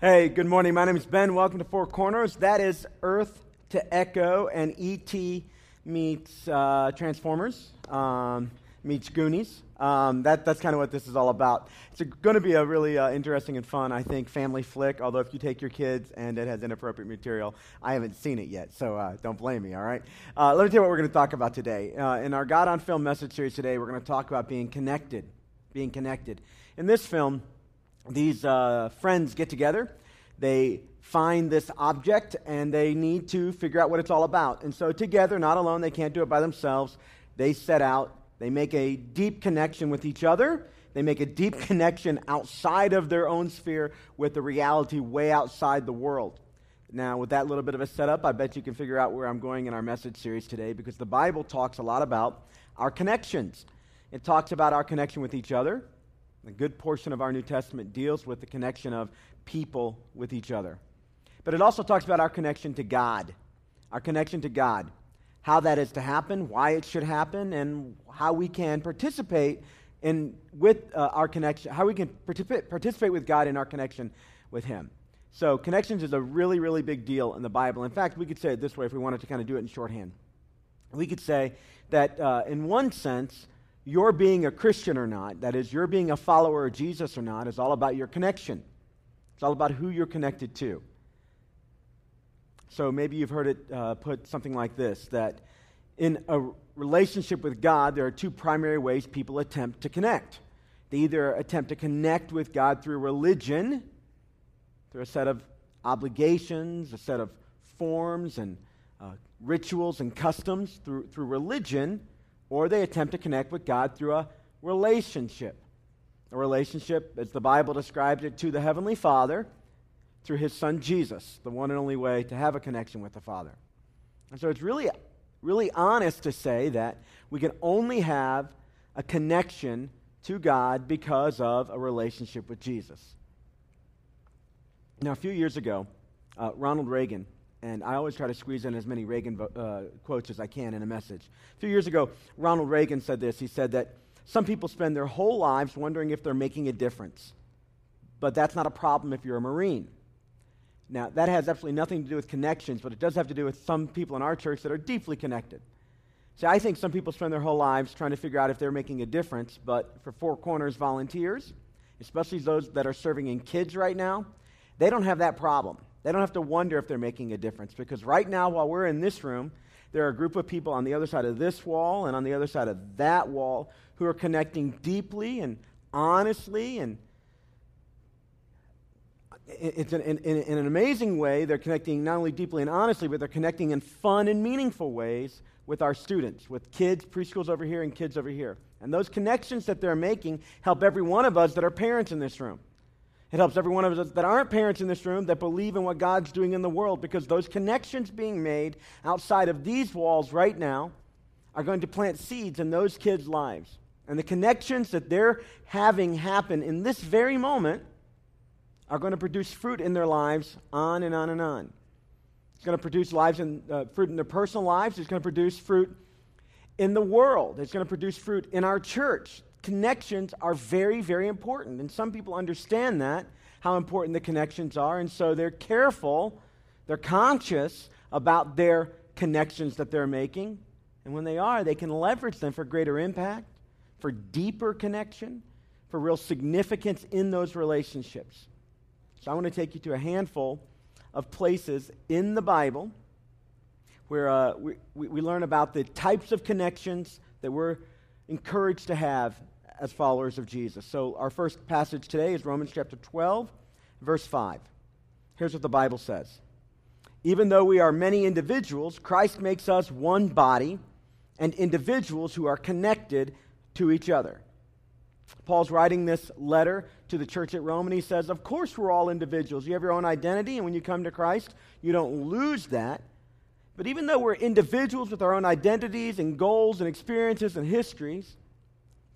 Hey, good morning. My name is Ben. Welcome to Four Corners. That is Earth to Echo and ET meets uh, Transformers, um, meets Goonies. Um, that, that's kind of what this is all about. It's going to be a really uh, interesting and fun, I think, family flick. Although if you take your kids and it has inappropriate material, I haven't seen it yet, so uh, don't blame me. All right. Uh, let me tell you what we're going to talk about today. Uh, in our God on Film message series today, we're going to talk about being connected. Being connected. In this film these uh, friends get together. They find this object and they need to figure out what it's all about. And so, together, not alone, they can't do it by themselves. They set out, they make a deep connection with each other. They make a deep connection outside of their own sphere with the reality way outside the world. Now, with that little bit of a setup, I bet you can figure out where I'm going in our message series today because the Bible talks a lot about our connections. It talks about our connection with each other, a good portion of our New Testament deals with the connection of people with each other. But it also talks about our connection to God, our connection to God, how that is to happen, why it should happen, and how we can participate in with uh, our connection, how we can participate, with God in our connection with Him. So, connections is a really, really big deal in the Bible. In fact, we could say it this way if we wanted to kind of do it in shorthand. We could say that, uh, in one sense, your being a Christian or not, that is, your being a follower of Jesus or not, is all about your connection. It's all about who you're connected to. So maybe you've heard it uh, put something like this that in a relationship with God, there are two primary ways people attempt to connect. They either attempt to connect with God through religion, through a set of obligations, a set of forms and uh, rituals and customs through, through religion, or they attempt to connect with God through a relationship. A relationship, as the Bible describes it, to the Heavenly Father through His Son Jesus, the one and only way to have a connection with the Father. And so it's really, really honest to say that we can only have a connection to God because of a relationship with Jesus. Now, a few years ago, uh, Ronald Reagan and I always try to squeeze in as many Reagan uh, quotes as I can in a message. A few years ago, Ronald Reagan said this. He said that some people spend their whole lives wondering if they're making a difference, but that's not a problem if you're a Marine. Now, that has absolutely nothing to do with connections, but it does have to do with some people in our church that are deeply connected. See, I think some people spend their whole lives trying to figure out if they're making a difference, but for Four Corners volunteers, especially those that are serving in kids right now, they don't have that problem. They don't have to wonder if they're making a difference because right now, while we're in this room, there are a group of people on the other side of this wall and on the other side of that wall who are connecting deeply and honestly and it's an, in, in, an amazing way. They're connecting not only deeply and honestly, but they're connecting in fun and meaningful ways with our students, with kids, preschools over here, and kids over here. And those connections that they're making help every one of us that are parents in this room. It helps every one of us that aren't parents in this room that believe in what God's doing in the world because those connections being made outside of these walls right now are going to plant seeds in those kids' lives. And the connections that they're having happen in this very moment are going to produce fruit in their lives on and on and on. It's going to produce lives in, uh, fruit in their personal lives. It's going to produce fruit in the world. It's going to produce fruit in our church connections are very, very important. And some people understand that, how important the connections are. And so they're careful, they're conscious about their connections that they're making. And when they are, they can leverage them for greater impact, for deeper connection, for real significance in those relationships. So I want to take you to a handful of places in the Bible where uh, we, we, we learn about the types of connections that we're encouraged to have as followers of Jesus. So, our first passage today is Romans chapter 12, verse 5. Here's what the Bible says Even though we are many individuals, Christ makes us one body and individuals who are connected to each other. Paul's writing this letter to the church at Rome, and he says, Of course, we're all individuals. You have your own identity, and when you come to Christ, you don't lose that. But even though we're individuals with our own identities and goals and experiences and histories,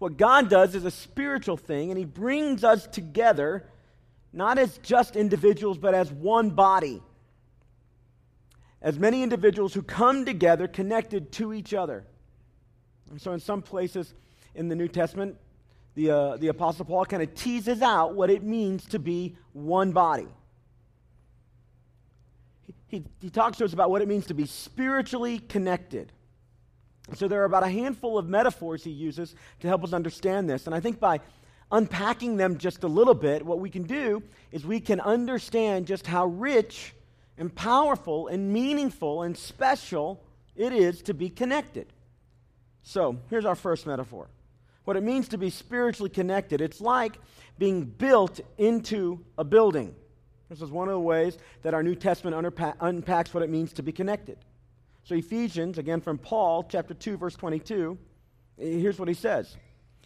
what God does is a spiritual thing, and He brings us together, not as just individuals, but as one body. As many individuals who come together connected to each other. And so, in some places in the New Testament, the, uh, the Apostle Paul kind of teases out what it means to be one body. he, he talks to us about what it means to be spiritually connected. So there are about a handful of metaphors he uses to help us understand this. And I think by unpacking them just a little bit, what we can do is we can understand just how rich and powerful and meaningful and special it is to be connected. So here's our first metaphor what it means to be spiritually connected. It's like being built into a building. This is one of the ways that our New Testament unpacks what it means to be connected. So, Ephesians, again from Paul, chapter 2, verse 22, eh, here's what he says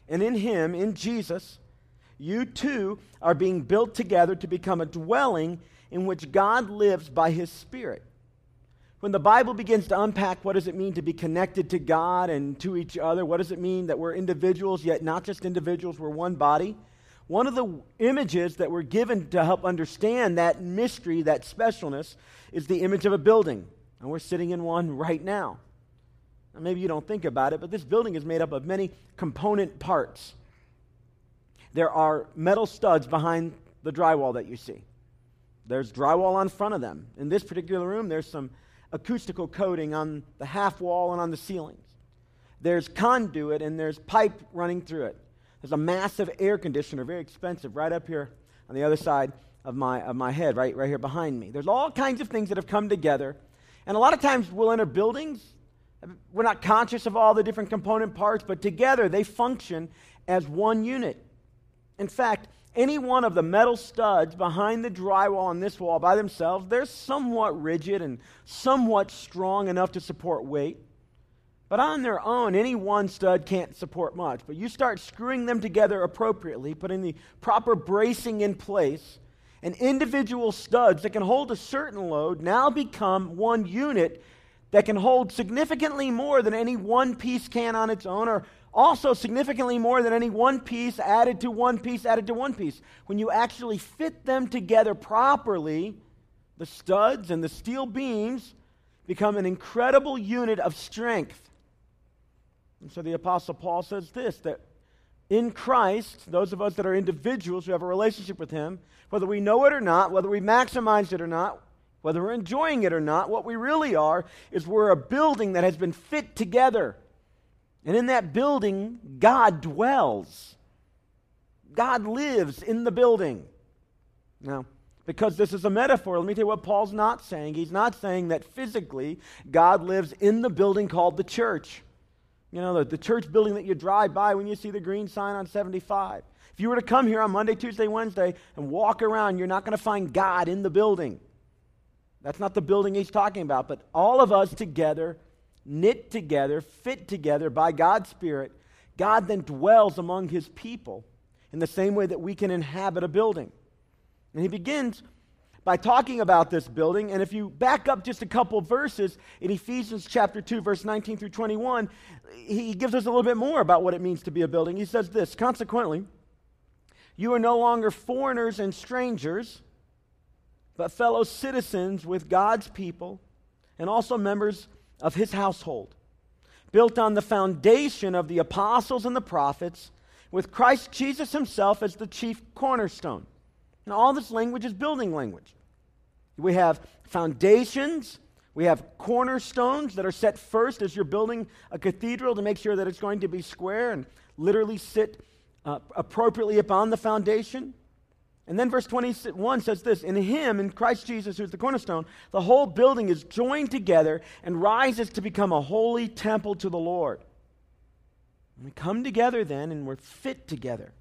And in him, in Jesus, you too are being built together to become a dwelling in which God lives by his Spirit. When the Bible begins to unpack what does it mean to be connected to God and to each other, what does it mean that we're individuals, yet not just individuals, we're one body, one of the images that we're given to help understand that mystery, that specialness, is the image of a building. And we're sitting in one right now. now. Maybe you don't think about it, but this building is made up of many component parts. There are metal studs behind the drywall that you see. There's drywall on front of them. In this particular room, there's some acoustical coating on the half wall and on the ceilings. There's conduit and there's pipe running through it. There's a massive air conditioner, very expensive, right up here on the other side of my, of my head, right, right here behind me. There's all kinds of things that have come together and a lot of times we'll enter buildings, we're not conscious of all the different component parts, but together they function as one unit. In fact, any one of the metal studs behind the drywall on this wall by themselves, they're somewhat rigid and somewhat strong enough to support weight. But on their own, any one stud can't support much. But you start screwing them together appropriately, putting the proper bracing in place, and individual studs that can hold a certain load now become one unit that can hold significantly more than any one piece can on its own, or also significantly more than any one piece added to one piece added to one piece. When you actually fit them together properly, the studs and the steel beams become an incredible unit of strength. And so the Apostle Paul says this that in Christ, those of us that are individuals who have a relationship with Him, whether we know it or not, whether we maximize it or not, whether we're enjoying it or not, what we really are is we're a building that has been fit together. And in that building, God dwells. God lives in the building. Now, because this is a metaphor, let me tell you what Paul's not saying. He's not saying that physically God lives in the building called the church. You know, the, the church building that you drive by when you see the green sign on 75. If you were to come here on Monday, Tuesday, Wednesday and walk around, you're not going to find God in the building. That's not the building he's talking about, but all of us together, knit together, fit together by God's Spirit, God then dwells among his people in the same way that we can inhabit a building. And he begins by talking about this building. And if you back up just a couple verses in Ephesians chapter 2, verse 19 through 21, he gives us a little bit more about what it means to be a building. He says this Consequently, you are no longer foreigners and strangers, but fellow citizens with God's people and also members of his household, built on the foundation of the apostles and the prophets, with Christ Jesus himself as the chief cornerstone. And all this language is building language. We have foundations, we have cornerstones that are set first as you're building a cathedral to make sure that it's going to be square and literally sit uh, appropriately upon the foundation. And then verse 21 says this In him, in Christ Jesus, who's the cornerstone, the whole building is joined together and rises to become a holy temple to the Lord. we come together then and we're fit together.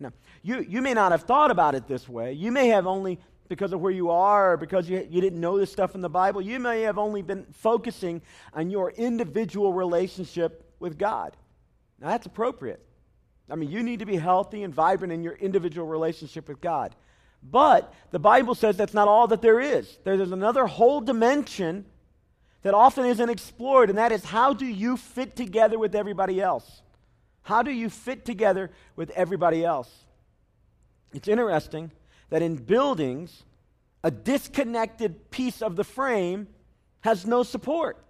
Now, you, you may not have thought about it this way. You may have only because of where you are or because you, you didn't know this stuff in the Bible, you may have only been focusing on your individual relationship with God. Now, that's appropriate. I mean, you need to be healthy and vibrant in your individual relationship with God. But the Bible says that's not all that there is. There's another whole dimension that often isn't explored, and that is how do you fit together with everybody else? How do you fit together with everybody else? It's interesting that in buildings, a disconnected piece of the frame has no support.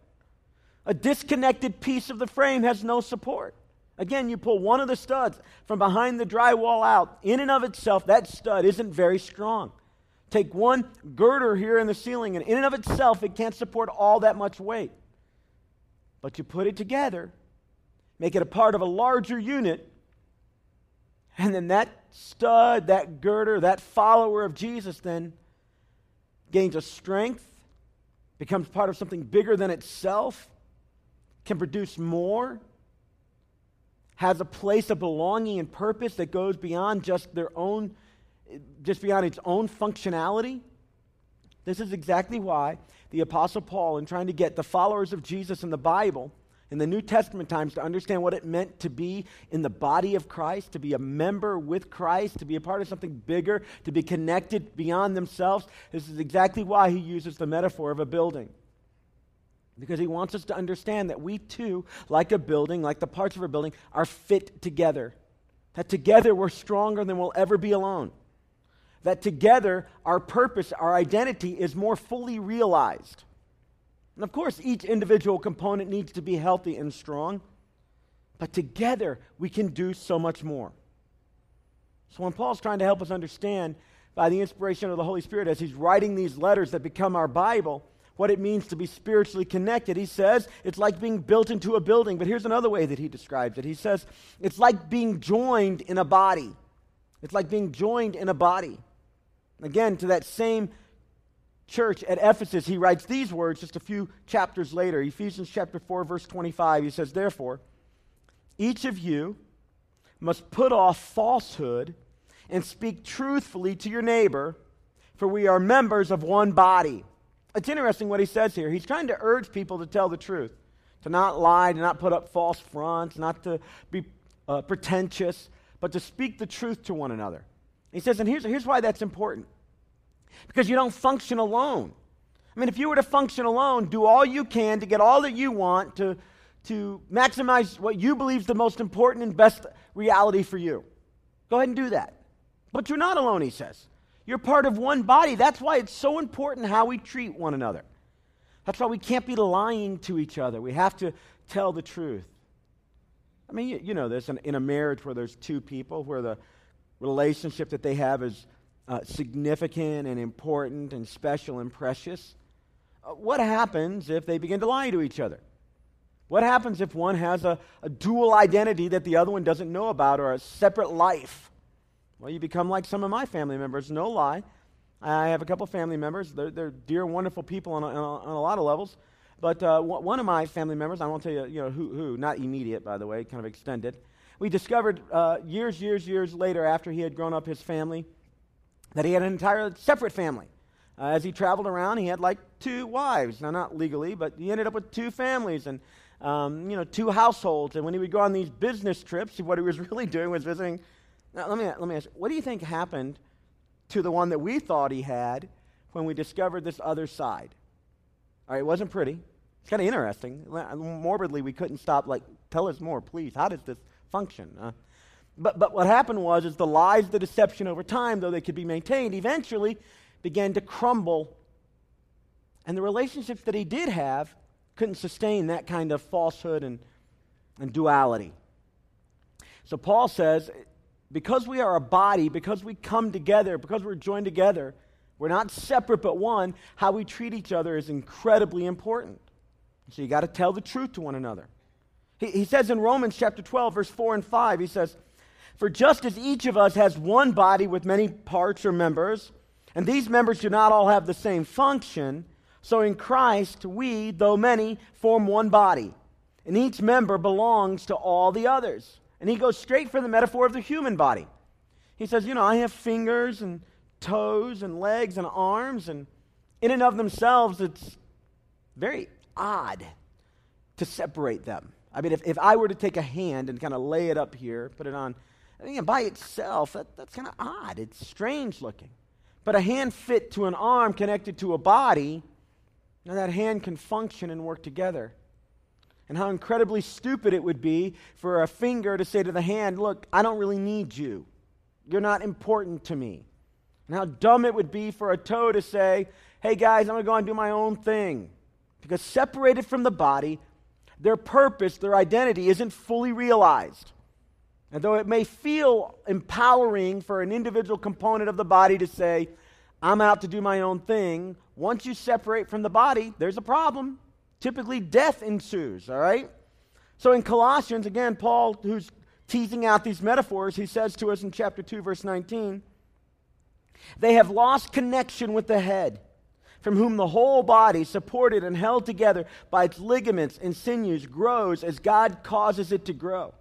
A disconnected piece of the frame has no support. Again, you pull one of the studs from behind the drywall out. In and of itself, that stud isn't very strong. Take one girder here in the ceiling, and in and of itself, it can't support all that much weight. But you put it together, make it a part of a larger unit, and then that stud, that girder, that follower of Jesus then gains a strength, becomes part of something bigger than itself, can produce more, has a place of belonging and purpose that goes beyond just their own just beyond its own functionality. This is exactly why the Apostle Paul, in trying to get the followers of Jesus in the Bible, in the New Testament times, to understand what it meant to be in the body of Christ, to be a member with Christ, to be a part of something bigger, to be connected beyond themselves, this is exactly why he uses the metaphor of a building. Because he wants us to understand that we too, like a building, like the parts of a building, are fit together. That together we're stronger than we'll ever be alone that together our purpose, our identity is more fully realized. And of course, each individual component needs to be healthy and strong, but together we can do so much more. So when Paul's trying to help us understand by the inspiration of the Holy Spirit as he's writing these letters that become our Bible, what it means to be spiritually connected. He says it's like being built into a building, but here's another way that he describes it. He says it's like being joined in a body. It's like being joined in a body. Again, to that same church at Ephesus, he writes these words just a few chapters later. Ephesians chapter 4, verse 25. He says, Therefore, each of you must put off falsehood and speak truthfully to your neighbor, for we are members of one body. It's interesting what he says here. He's trying to urge people to tell the truth, to not lie, to not put up false fronts, not to be uh, pretentious, but to speak the truth to one another. He says, and here's, here's why that's important because you don't function alone. I mean, if you were to function alone, do all you can to get all that you want to, to maximize what you believe is the most important and best reality for you. Go ahead and do that. But you're not alone, he says. You're part of one body. That's why it's so important how we treat one another. That's why we can't be lying to each other. We have to tell the truth. I mean, you, you know this in, in a marriage where there's two people, where the relationship that they have is uh, significant and important and special and precious. Uh, what happens if they begin to lie to each other? What happens if one has a, a dual identity that the other one doesn't know about or a separate life? Well, you become like some of my family members. No lie. I have a couple family members. They're, they're dear, wonderful people on a, on a, on a lot of levels. But uh, one of my family members, I won't tell you, you know, who, who, not immediate, by the way, kind of extended, we discovered uh, years, years, years later, after he had grown up his family, that he had an entirely separate family. Uh, as he traveled around, he had like two wives. Now, not legally, but he ended up with two families and, um, you know, two households. And when he would go on these business trips, what he was really doing was visiting. Now, let me, let me ask what do you think happened to the one that we thought he had when we discovered this other side? All right, it wasn't pretty. It's kind of interesting. Morbidly, we couldn't stop, like, tell us more, please. How does this function. Uh, but, but what happened was is the lies, the deception over time, though they could be maintained, eventually began to crumble. And the relationships that he did have couldn't sustain that kind of falsehood and, and duality. So Paul says, because we are a body, because we come together, because we're joined together, we're not separate but one, how we treat each other is incredibly important. So you got to tell the truth to one another. He, he says in Romans chapter 12, verse 4 and 5, he says, For just as each of us has one body with many parts or members, and these members do not all have the same function, so in Christ we, though many, form one body, and each member belongs to all the others. And he goes straight for the metaphor of the human body. He says, You know, I have fingers and toes and legs and arms, and in and of themselves, it's very odd to separate them. I mean, if, if I were to take a hand and kind of lay it up here, put it on, again, by itself, that, that's kind of odd. It's strange looking. But a hand fit to an arm connected to a body, now that hand can function and work together. And how incredibly stupid it would be for a finger to say to the hand, Look, I don't really need you. You're not important to me. And how dumb it would be for a toe to say, Hey guys, I'm going to go and do my own thing. Because separated from the body, their purpose, their identity isn't fully realized. And though it may feel empowering for an individual component of the body to say, I'm out to do my own thing. Once you separate from the body, there's a problem. Typically, death ensues, all right? So in Colossians, again, Paul, who's teasing out these metaphors, he says to us in chapter 2, verse 19, they have lost connection with the head, from whom the whole body, supported and held together by its ligaments and sinews, grows as God causes it to grow.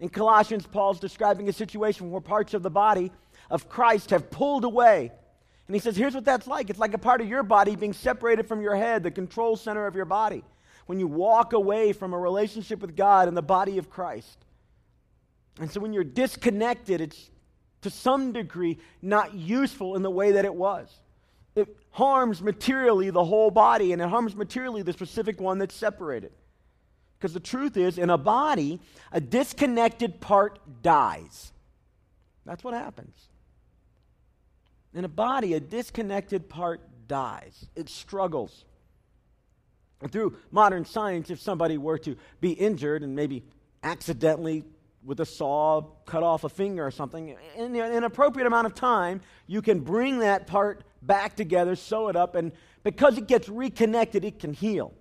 In Colossians, Paul's describing a situation where parts of the body of Christ have pulled away. And he says, here's what that's like it's like a part of your body being separated from your head, the control center of your body. When you walk away from a relationship with God and the body of Christ. And so when you're disconnected, it's to some degree not useful in the way that it was. It harms materially the whole body, and it harms materially the specific one that's separated. Because the truth is, in a body, a disconnected part dies. That's what happens. In a body, a disconnected part dies, it struggles. And through modern science, if somebody were to be injured and maybe accidentally with a saw cut off a finger or something, in an appropriate amount of time, you can bring that part back together, sew it up, and because it gets reconnected, it can heal.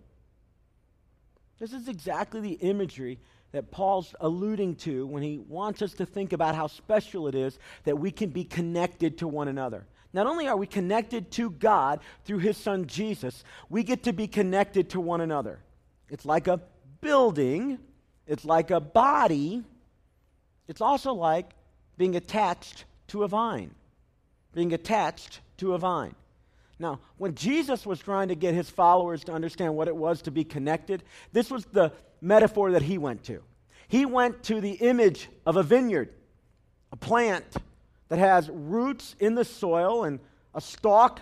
This is exactly the imagery that Paul's alluding to when he wants us to think about how special it is that we can be connected to one another. Not only are we connected to God through his son Jesus, we get to be connected to one another. It's like a building, it's like a body, it's also like being attached to a vine. Being attached to a vine. Now, when Jesus was trying to get his followers to understand what it was to be connected, this was the metaphor that he went to. He went to the image of a vineyard, a plant that has roots in the soil and a stalk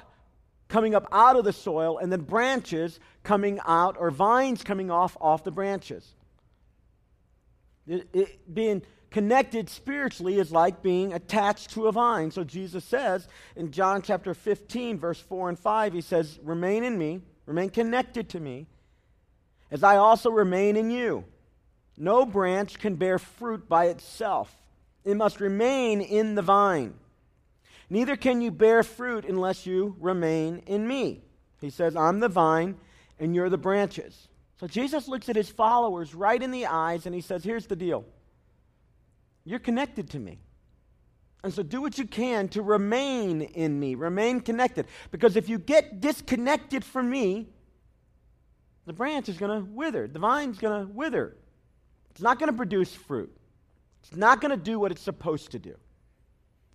coming up out of the soil, and then branches coming out, or vines coming off off the branches. It, it, being connected spiritually is like being attached to a vine. So Jesus says in John chapter 15, verse 4 and 5, he says, Remain in me, remain connected to me, as I also remain in you. No branch can bear fruit by itself, it must remain in the vine. Neither can you bear fruit unless you remain in me. He says, I'm the vine and you're the branches. So Jesus looks at his followers right in the eyes and he says, Here's the deal. You're connected to me. And so do what you can to remain in me, remain connected. Because if you get disconnected from me, the branch is going to wither, the vine's going to wither. It's not going to produce fruit, it's not going to do what it's supposed to do.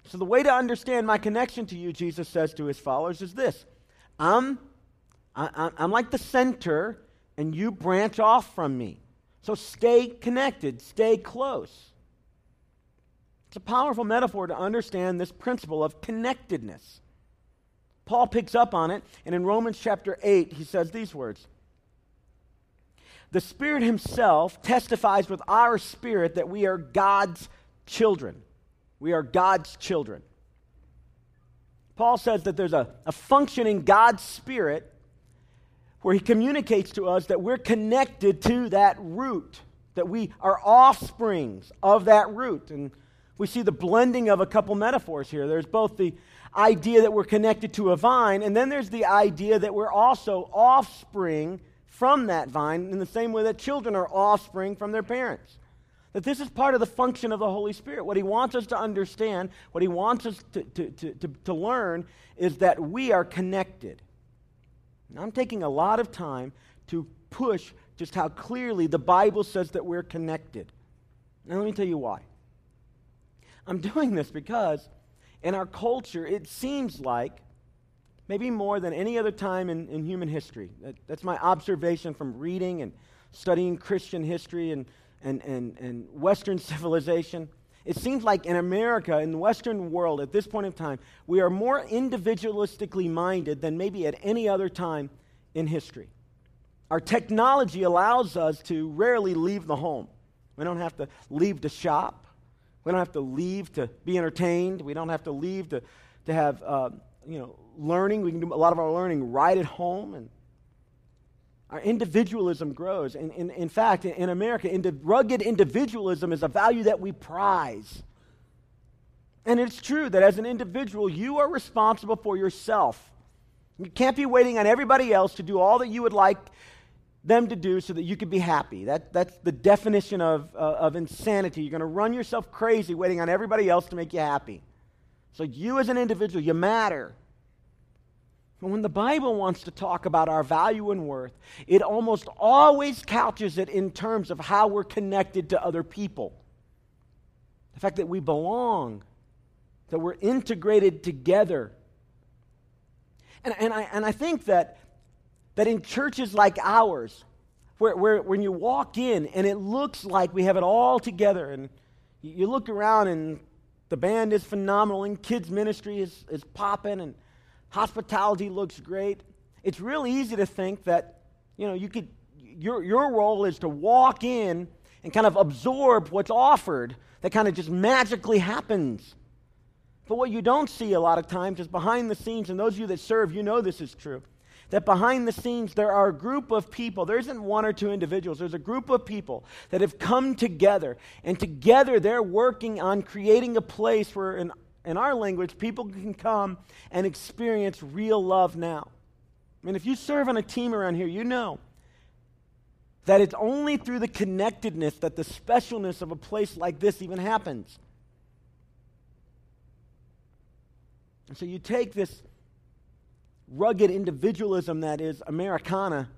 So, the way to understand my connection to you, Jesus says to his followers, is this I'm, I, I'm like the center, and you branch off from me. So, stay connected, stay close. It's a powerful metaphor to understand this principle of connectedness. Paul picks up on it, and in Romans chapter 8, he says these words The Spirit Himself testifies with our spirit that we are God's children. We are God's children. Paul says that there's a, a functioning God's Spirit where He communicates to us that we're connected to that root, that we are offsprings of that root. And we see the blending of a couple metaphors here. There's both the idea that we're connected to a vine, and then there's the idea that we're also offspring from that vine in the same way that children are offspring from their parents. That this is part of the function of the Holy Spirit. What He wants us to understand, what He wants us to, to, to, to, to learn, is that we are connected. Now, I'm taking a lot of time to push just how clearly the Bible says that we're connected. Now, let me tell you why. I'm doing this because in our culture, it seems like maybe more than any other time in, in human history. That, that's my observation from reading and studying Christian history and, and, and, and Western civilization. It seems like in America, in the Western world, at this point in time, we are more individualistically minded than maybe at any other time in history. Our technology allows us to rarely leave the home. We don't have to leave to shop. We don't have to leave to be entertained. We don't have to leave to, to have, uh, you know, learning. We can do a lot of our learning right at home. And our individualism grows. And in, in fact, in, in America, rugged individualism is a value that we prize. And it's true that as an individual, you are responsible for yourself. You can't be waiting on everybody else to do all that you would like them to do so that you could be happy. That, that's the definition of, uh, of insanity. You're going to run yourself crazy waiting on everybody else to make you happy. So, you as an individual, you matter. But when the Bible wants to talk about our value and worth, it almost always couches it in terms of how we're connected to other people. The fact that we belong, that we're integrated together. And, and, I, and I think that, that in churches like ours, where, where when you walk in and it looks like we have it all together, and you look around and the band is phenomenal, and kids' ministry is, is popping, and hospitality looks great. It's real easy to think that, you know, you could, your, your role is to walk in and kind of absorb what's offered that kind of just magically happens. But what you don't see a lot of times is behind the scenes, and those of you that serve, you know this is true, that behind the scenes there are a group of people. There isn't one or two individuals, there's a group of people that have come together, and together they're working on creating a place where, in in our language, people can come and experience real love now. I mean, if you serve on a team around here, you know that it's only through the connectedness that the specialness of a place like this even happens. And so you take this rugged individualism that is Americana,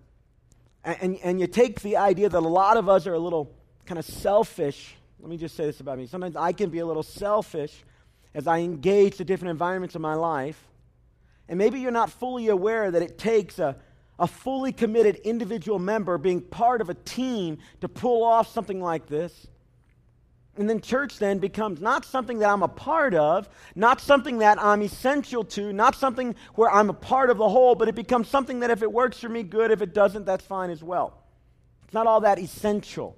and, and you take the idea that a lot of us are a little kind of selfish. Let me just say this about me. Sometimes I can be a little selfish as I engage the different environments of my life. And maybe you're not fully aware that it takes a, a fully committed individual member being part of a team to pull off something like this. And then church then becomes not something that I'm a part of, not something that I'm essential to, not something where I'm a part of the whole, but it becomes something that if it works for me, good. If it doesn't, that's fine as well. It's not all that essential.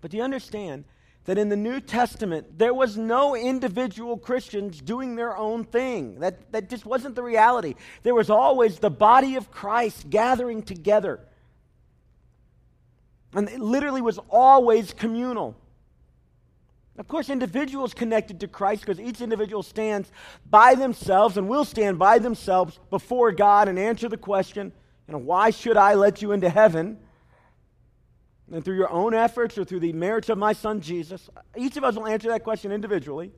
But do you understand that in the New Testament, there was no individual Christians doing their own thing. That, that just wasn't the reality. There was always the body of Christ gathering together. And it literally was always communal. Of course, individuals connected to Christ because each individual stands by themselves and will stand by themselves before God and answer the question, you know, why should I let you into heaven? and through your own efforts or through the merits of my son Jesus. Each of us will answer that question individually.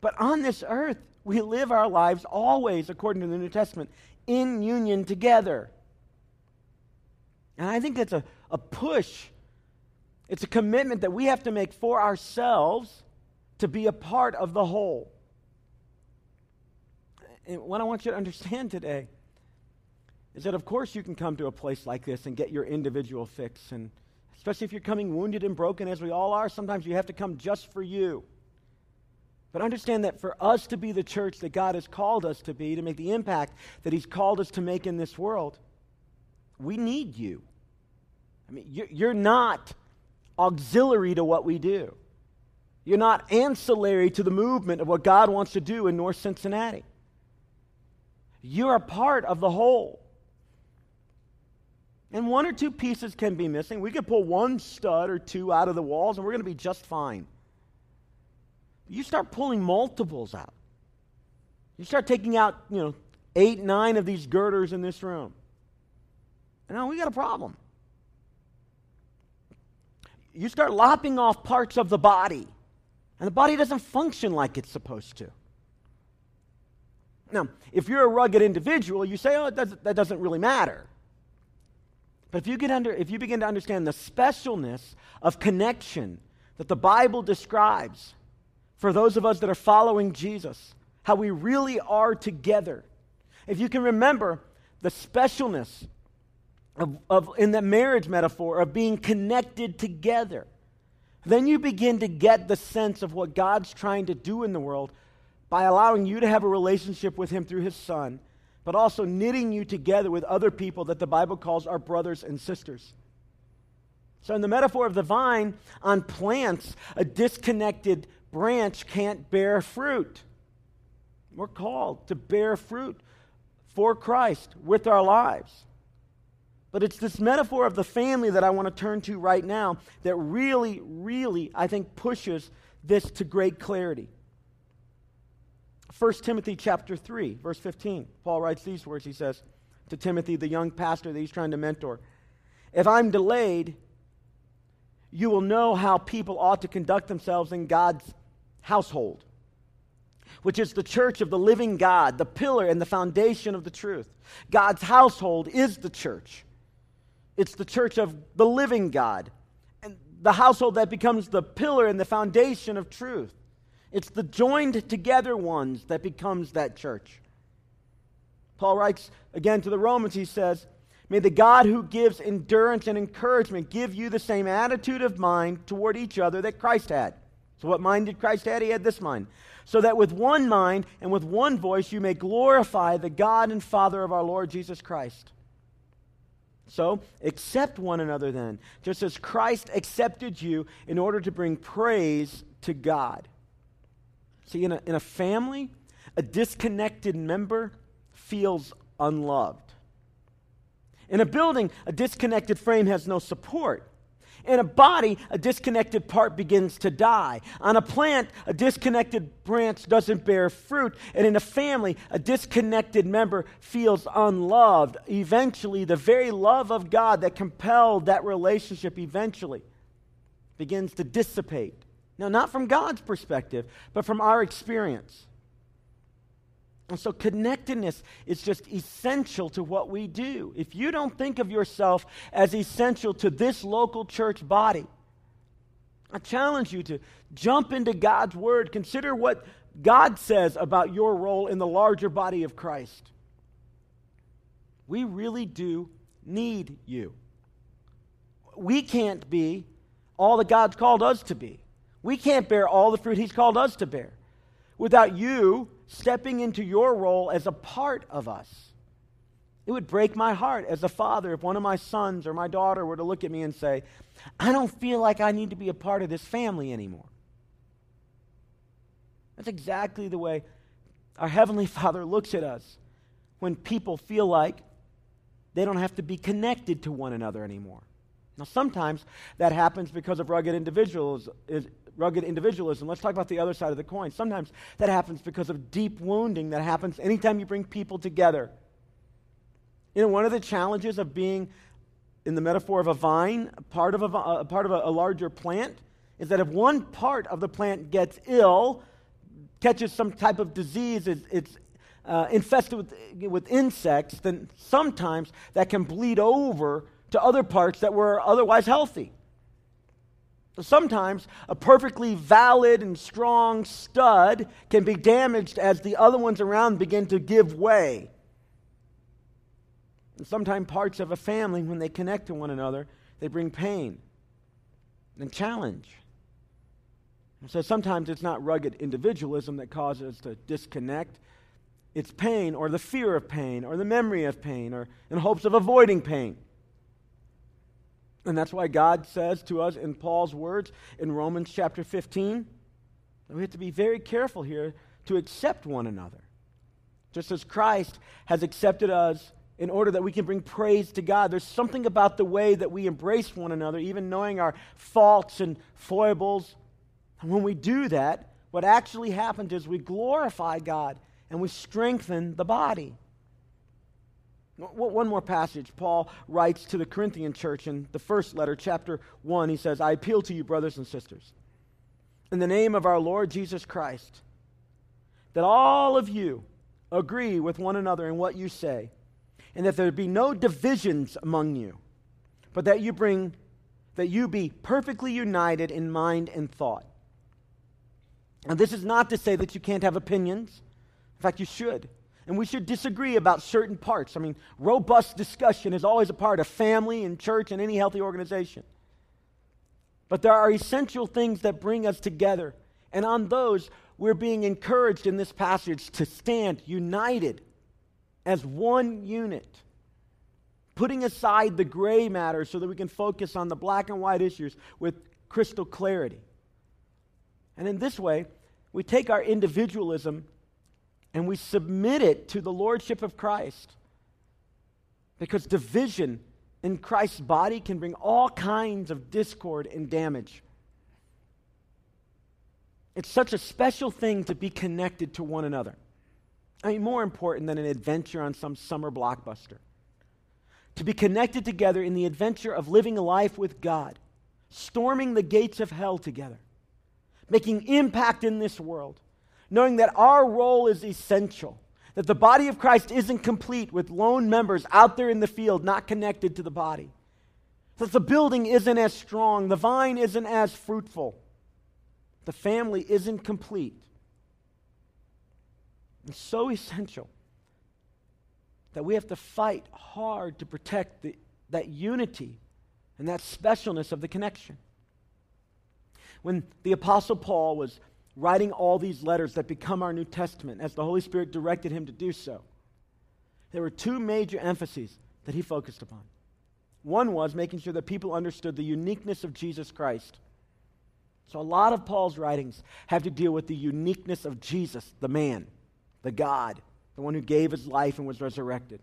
But on this earth, we live our lives always, according to the New Testament, in union together. And I think that's a, a push. It's a commitment that we have to make for ourselves to be a part of the whole. And what I want you to understand today is that, of course, you can come to a place like this and get your individual fix. And especially if you're coming wounded and broken, as we all are, sometimes you have to come just for you. But understand that for us to be the church that God has called us to be, to make the impact that He's called us to make in this world, we need you. I mean, you're not auxiliary to what we do. You're not ancillary to the movement of what God wants to do in North Cincinnati. You're a part of the whole. And one or two pieces can be missing. We could pull one stud or two out of the walls and we're going to be just fine. You start pulling multiples out. You start taking out, you know, eight, nine of these girders in this room. And now we got a problem. You start lopping off parts of the body, and the body doesn't function like it's supposed to. Now, if you're a rugged individual, you say, oh, that doesn't really matter. But if you, get under, if you begin to understand the specialness of connection that the Bible describes for those of us that are following Jesus, how we really are together, if you can remember the specialness of, of, in the marriage metaphor of being connected together, then you begin to get the sense of what God's trying to do in the world by allowing you to have a relationship with Him through His Son but also knitting you together with other people that the Bible calls our brothers and sisters. So, in the metaphor of the vine, on plants, a disconnected branch can't bear fruit. We're called to bear fruit for Christ with our lives. But it's this metaphor of the family that I want to turn to right now that really, really, I think, pushes this to great clarity. 1 Timothy chapter 3, verse 15. Paul writes these words. He says to Timothy, the young pastor that he's trying to mentor, If I'm delayed, you will know how people ought to conduct themselves in God's household, which is the church of the living God, the pillar and the foundation of the truth. God's household is the church. It's the church of the living God, and the household that becomes the pillar and the foundation of truth. It's the joined together ones that becomes that church. Paul writes again to the Romans, he says, May the God who gives endurance and encouragement give you the same attitude of mind toward each other that Christ had. So, what mind did Christ have? He had this mind. So that with one mind and with one voice you may glorify the God and Father of our Lord Jesus Christ. So, accept one another then, just as Christ accepted you in order to bring praise to God. See, in a, in a family, a disconnected member feels unloved. In a building, a disconnected frame has no support. In a body, a disconnected part begins to die. On a plant, a disconnected branch doesn't bear fruit. And in a family, a disconnected member feels unloved. Eventually, the very love of God that compelled that relationship eventually begins to dissipate. Now, not from God's perspective, but from our experience. And so connectedness is just essential to what we do. If you don't think of yourself as essential to this local church body, I challenge you to jump into God's word. Consider what God says about your role in the larger body of Christ. We really do need you. We can't be all that God's called us to be. We can't bear all the fruit He's called us to bear without you stepping into your role as a part of us. It would break my heart as a father if one of my sons or my daughter were to look at me and say, I don't feel like I need to be a part of this family anymore. That's exactly the way our Heavenly Father looks at us when people feel like they don't have to be connected to one another anymore. Now, sometimes that happens because of rugged rugged individualism. Let's talk about the other side of the coin. Sometimes that happens because of deep wounding that happens anytime you bring people together. You know, one of the challenges of being, in the metaphor of a vine, part of a, a part of a, a larger plant, is that if one part of the plant gets ill, catches some type of disease, it's, it's uh, infested with, with insects, then sometimes that can bleed over to other parts that were otherwise healthy. Sometimes a perfectly valid and strong stud can be damaged as the other ones around begin to give way. And sometimes parts of a family, when they connect to one another, they bring pain and challenge. And so sometimes it's not rugged individualism that causes us to disconnect. It's pain or the fear of pain or the memory of pain or in hopes of avoiding pain. And that's why God says to us in Paul's words in Romans chapter 15 that we have to be very careful here to accept one another. Just as Christ has accepted us in order that we can bring praise to God. There's something about the way that we embrace one another, even knowing our faults and foibles. And when we do that, what actually happens is we glorify God and we strengthen the body. One more passage. Paul writes to the Corinthian church in the first letter, chapter 1. He says, I appeal to you, brothers and sisters, in the name of our Lord Jesus Christ, that all of you agree with one another in what you say, and that there be no divisions among you, but that you bring that you be perfectly united in mind and thought. And this is not to say that you can't have opinions. In fact, you should and we should disagree about certain parts. I mean, robust discussion is always a part of family and church and any healthy organization. But there are essential things that bring us together. And on those, we're being encouraged in this passage to stand united as one unit, putting aside the gray matter so that we can focus on the black and white issues with crystal clarity. And in this way, we take our individualism and we submit it to the lordship of Christ. Because division in Christ's body can bring all kinds of discord and damage. It's such a special thing to be connected to one another. I mean, more important than an adventure on some summer blockbuster. To be connected together in the adventure of living a life with God, storming the gates of hell together, making impact in this world, knowing that our role is essential, that the body of Christ isn't complete with lone members out there in the field not connected to the body, that the building isn't as strong, the vine isn't as fruitful, the family isn't complete. It's so essential that we have to fight hard to protect the, that unity and that specialness of the connection. When the Apostle Paul was writing all these letters that become our New Testament, as the Holy Spirit directed him to do so, there were two major emphases that he focused upon. One was making sure that people understood the uniqueness of Jesus Christ. So, a lot of Paul's writings have to deal with the uniqueness of Jesus, the man, the God, the one who gave his life and was resurrected.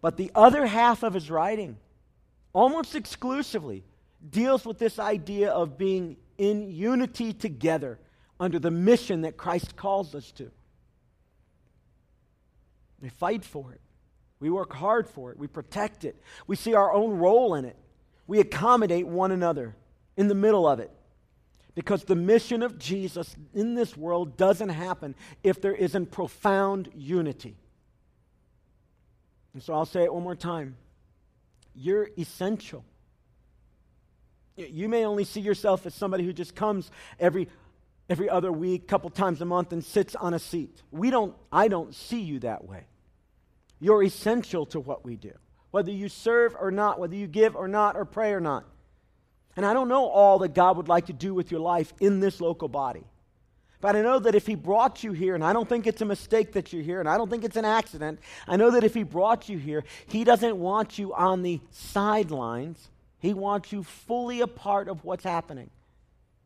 But the other half of his writing, almost exclusively, deals with this idea of being in unity together under the mission that Christ calls us to. We fight for it. We work hard for it. We protect it. We see our own role in it. We accommodate one another in the middle of it. Because the mission of Jesus in this world doesn't happen if there isn't profound unity. And so I'll say it one more time. You're essential. You may only see yourself as somebody who just comes every every other week, couple times a month and sits on a seat. We don't I don't see you that way. You're essential to what we do. Whether you serve or not, whether you give or not or pray or not. And I don't know all that God would like to do with your life in this local body. But I know that if He brought you here, and I don't think it's a mistake that you're here, and I don't think it's an accident, I know that if He brought you here, He doesn't want you on the sidelines. He wants you fully a part of what's happening.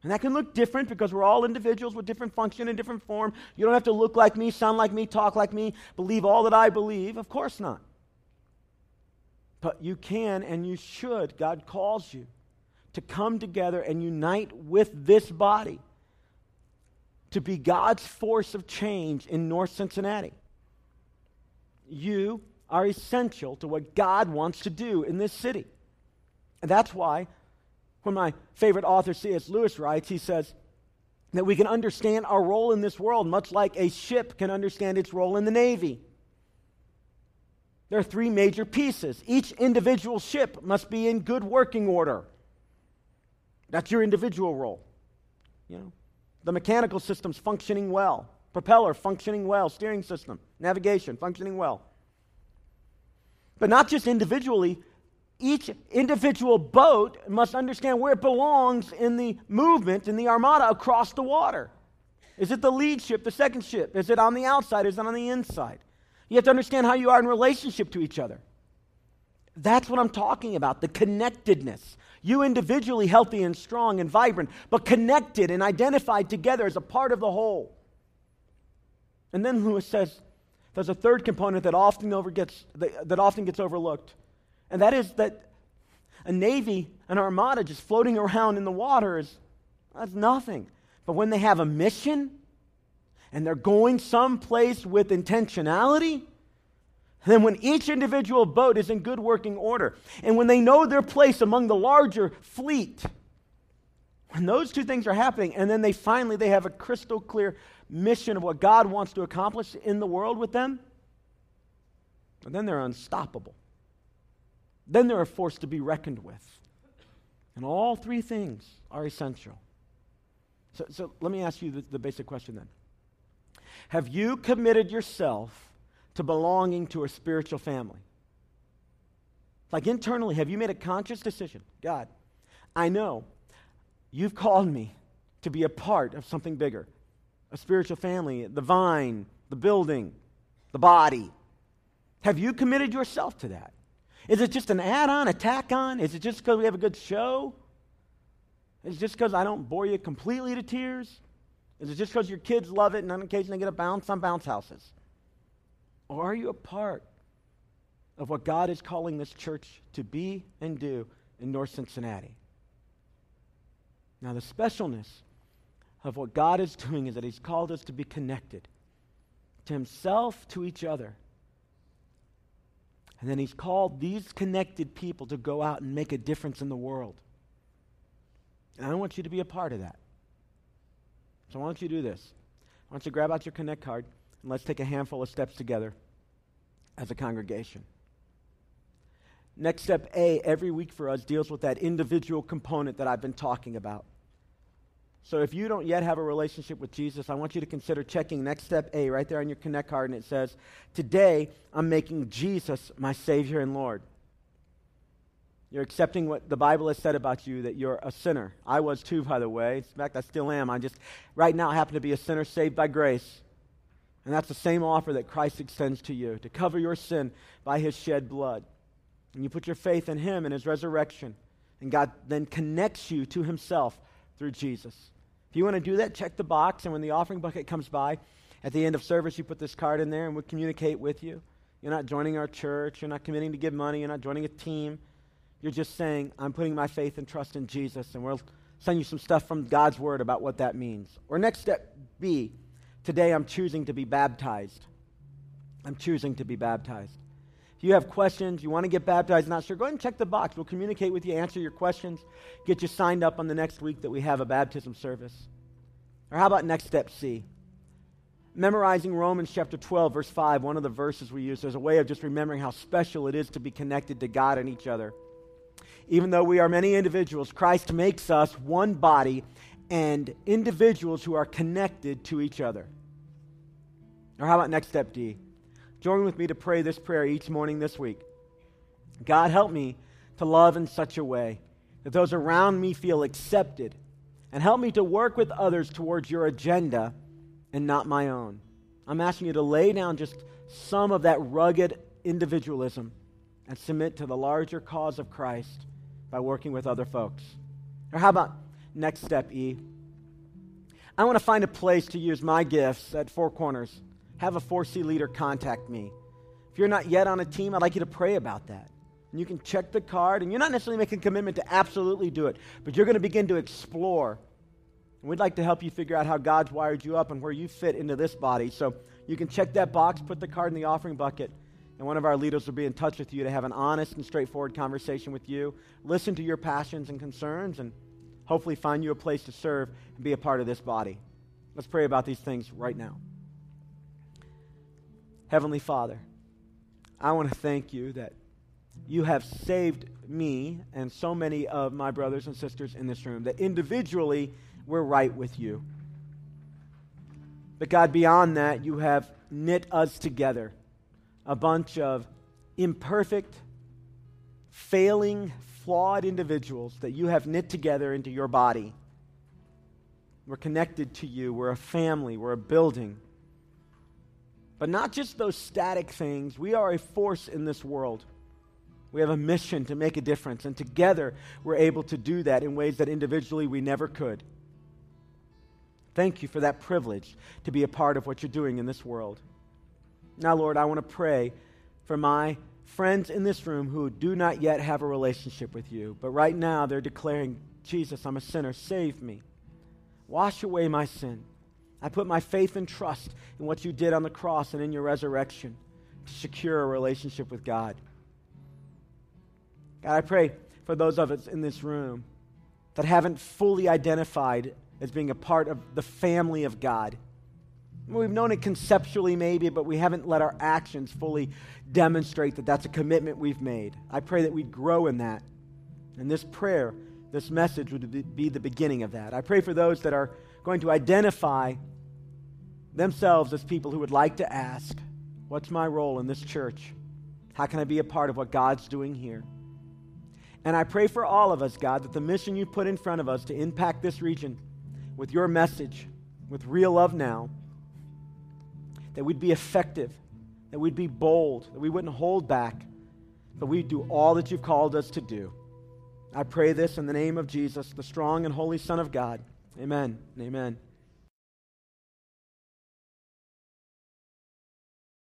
And that can look different because we're all individuals with different function and different form. You don't have to look like me, sound like me, talk like me, believe all that I believe. Of course not. But you can and you should. God calls you to come together and unite with this body to be God's force of change in North Cincinnati. You are essential to what God wants to do in this city. And that's why, when my favorite author C.S. Lewis writes, he says that we can understand our role in this world much like a ship can understand its role in the Navy. There are three major pieces. Each individual ship must be in good working order. That's your individual role. You know, the mechanical system's functioning well, propeller functioning well, steering system, navigation functioning well. But not just individually, each individual boat must understand where it belongs in the movement, in the armada across the water. Is it the lead ship, the second ship? Is it on the outside? Is it on the inside? You have to understand how you are in relationship to each other. That's what I'm talking about the connectedness. You individually healthy and strong and vibrant, but connected and identified together as a part of the whole. And then Lewis says there's a third component that often, gets, that often gets overlooked, and that is that a navy, an armada just floating around in the water is that's nothing. But when they have a mission and they're going someplace with intentionality, then, when each individual boat is in good working order, and when they know their place among the larger fleet, when those two things are happening, and then they finally they have a crystal clear mission of what God wants to accomplish in the world with them, then they're unstoppable. Then they're a force to be reckoned with. And all three things are essential. So, so let me ask you the, the basic question then. Have you committed yourself to belonging to a spiritual family? Like internally, have you made a conscious decision? God, I know you've called me to be a part of something bigger a spiritual family, the vine, the building, the body. Have you committed yourself to that? Is it just an add on, a tack on? Is it just because we have a good show? Is it just because I don't bore you completely to tears? Is it just because your kids love it and on occasion they get a bounce on bounce houses? Or are you a part of what God is calling this church to be and do in North Cincinnati? Now, the specialness of what God is doing is that He's called us to be connected to Himself, to each other. And then He's called these connected people to go out and make a difference in the world. And I want you to be a part of that. So why don't you do this? Why don't you grab out your Connect card and let's take a handful of steps together as a congregation. Next step A, every week for us, deals with that individual component that I've been talking about. So if you don't yet have a relationship with Jesus, I want you to consider checking next step A right there on your Connect card, and it says, Today I'm making Jesus my Savior and Lord. You're accepting what the Bible has said about you, that you're a sinner. I was too, by the way. In fact, I still am. I just, right now, happen to be a sinner saved by grace. And that's the same offer that Christ extends to you to cover your sin by his shed blood. And you put your faith in him and his resurrection. And God then connects you to himself through Jesus. If you want to do that, check the box. And when the offering bucket comes by at the end of service, you put this card in there and we'll communicate with you. You're not joining our church. You're not committing to give money. You're not joining a team. You're just saying, I'm putting my faith and trust in Jesus. And we'll send you some stuff from God's word about what that means. Or next step B, today I'm choosing to be baptized. I'm choosing to be baptized. You have questions, you want to get baptized, not sure, go ahead and check the box. We'll communicate with you, answer your questions, get you signed up on the next week that we have a baptism service. Or how about next step C? Memorizing Romans chapter 12, verse 5, one of the verses we use as a way of just remembering how special it is to be connected to God and each other. Even though we are many individuals, Christ makes us one body and individuals who are connected to each other. Or how about next step D? Join with me to pray this prayer each morning this week. God, help me to love in such a way that those around me feel accepted, and help me to work with others towards your agenda and not my own. I'm asking you to lay down just some of that rugged individualism and submit to the larger cause of Christ by working with other folks. Or how about next step E? I want to find a place to use my gifts at Four Corners have a 4C leader contact me. If you're not yet on a team, I'd like you to pray about that. And you can check the card, and you're not necessarily making a commitment to absolutely do it, but you're going to begin to explore. And we'd like to help you figure out how God's wired you up and where you fit into this body. So you can check that box, put the card in the offering bucket, and one of our leaders will be in touch with you to have an honest and straightforward conversation with you, listen to your passions and concerns, and hopefully find you a place to serve and be a part of this body. Let's pray about these things right now. Heavenly Father, I want to thank you that you have saved me and so many of my brothers and sisters in this room, that individually we're right with you. But God, beyond that, you have knit us together, a bunch of imperfect, failing, flawed individuals that you have knit together into your body. We're connected to you. We're a family. We're a building. But not just those static things. We are a force in this world. We have a mission to make a difference, and together we're able to do that in ways that individually we never could. Thank you for that privilege to be a part of what you're doing in this world. Now, Lord, I want to pray for my friends in this room who do not yet have a relationship with you, but right now they're declaring, Jesus, I'm a sinner, save me. Wash away my sin. I put my faith and trust in what you did on the cross and in your resurrection to secure a relationship with God. God, I pray for those of us in this room that haven't fully identified as being a part of the family of God. We've known it conceptually, maybe, but we haven't let our actions fully demonstrate that that's a commitment we've made. I pray that we'd grow in that. And this prayer, this message would be the beginning of that. I pray for those that are going to identify themselves as people who would like to ask, What's my role in this church? How can I be a part of what God's doing here? And I pray for all of us, God, that the mission you put in front of us to impact this region with your message, with real love now, that we'd be effective, that we'd be bold, that we wouldn't hold back, but we'd do all that you've called us to do. I pray this in the name of Jesus, the strong and holy Son of God. Amen. Amen.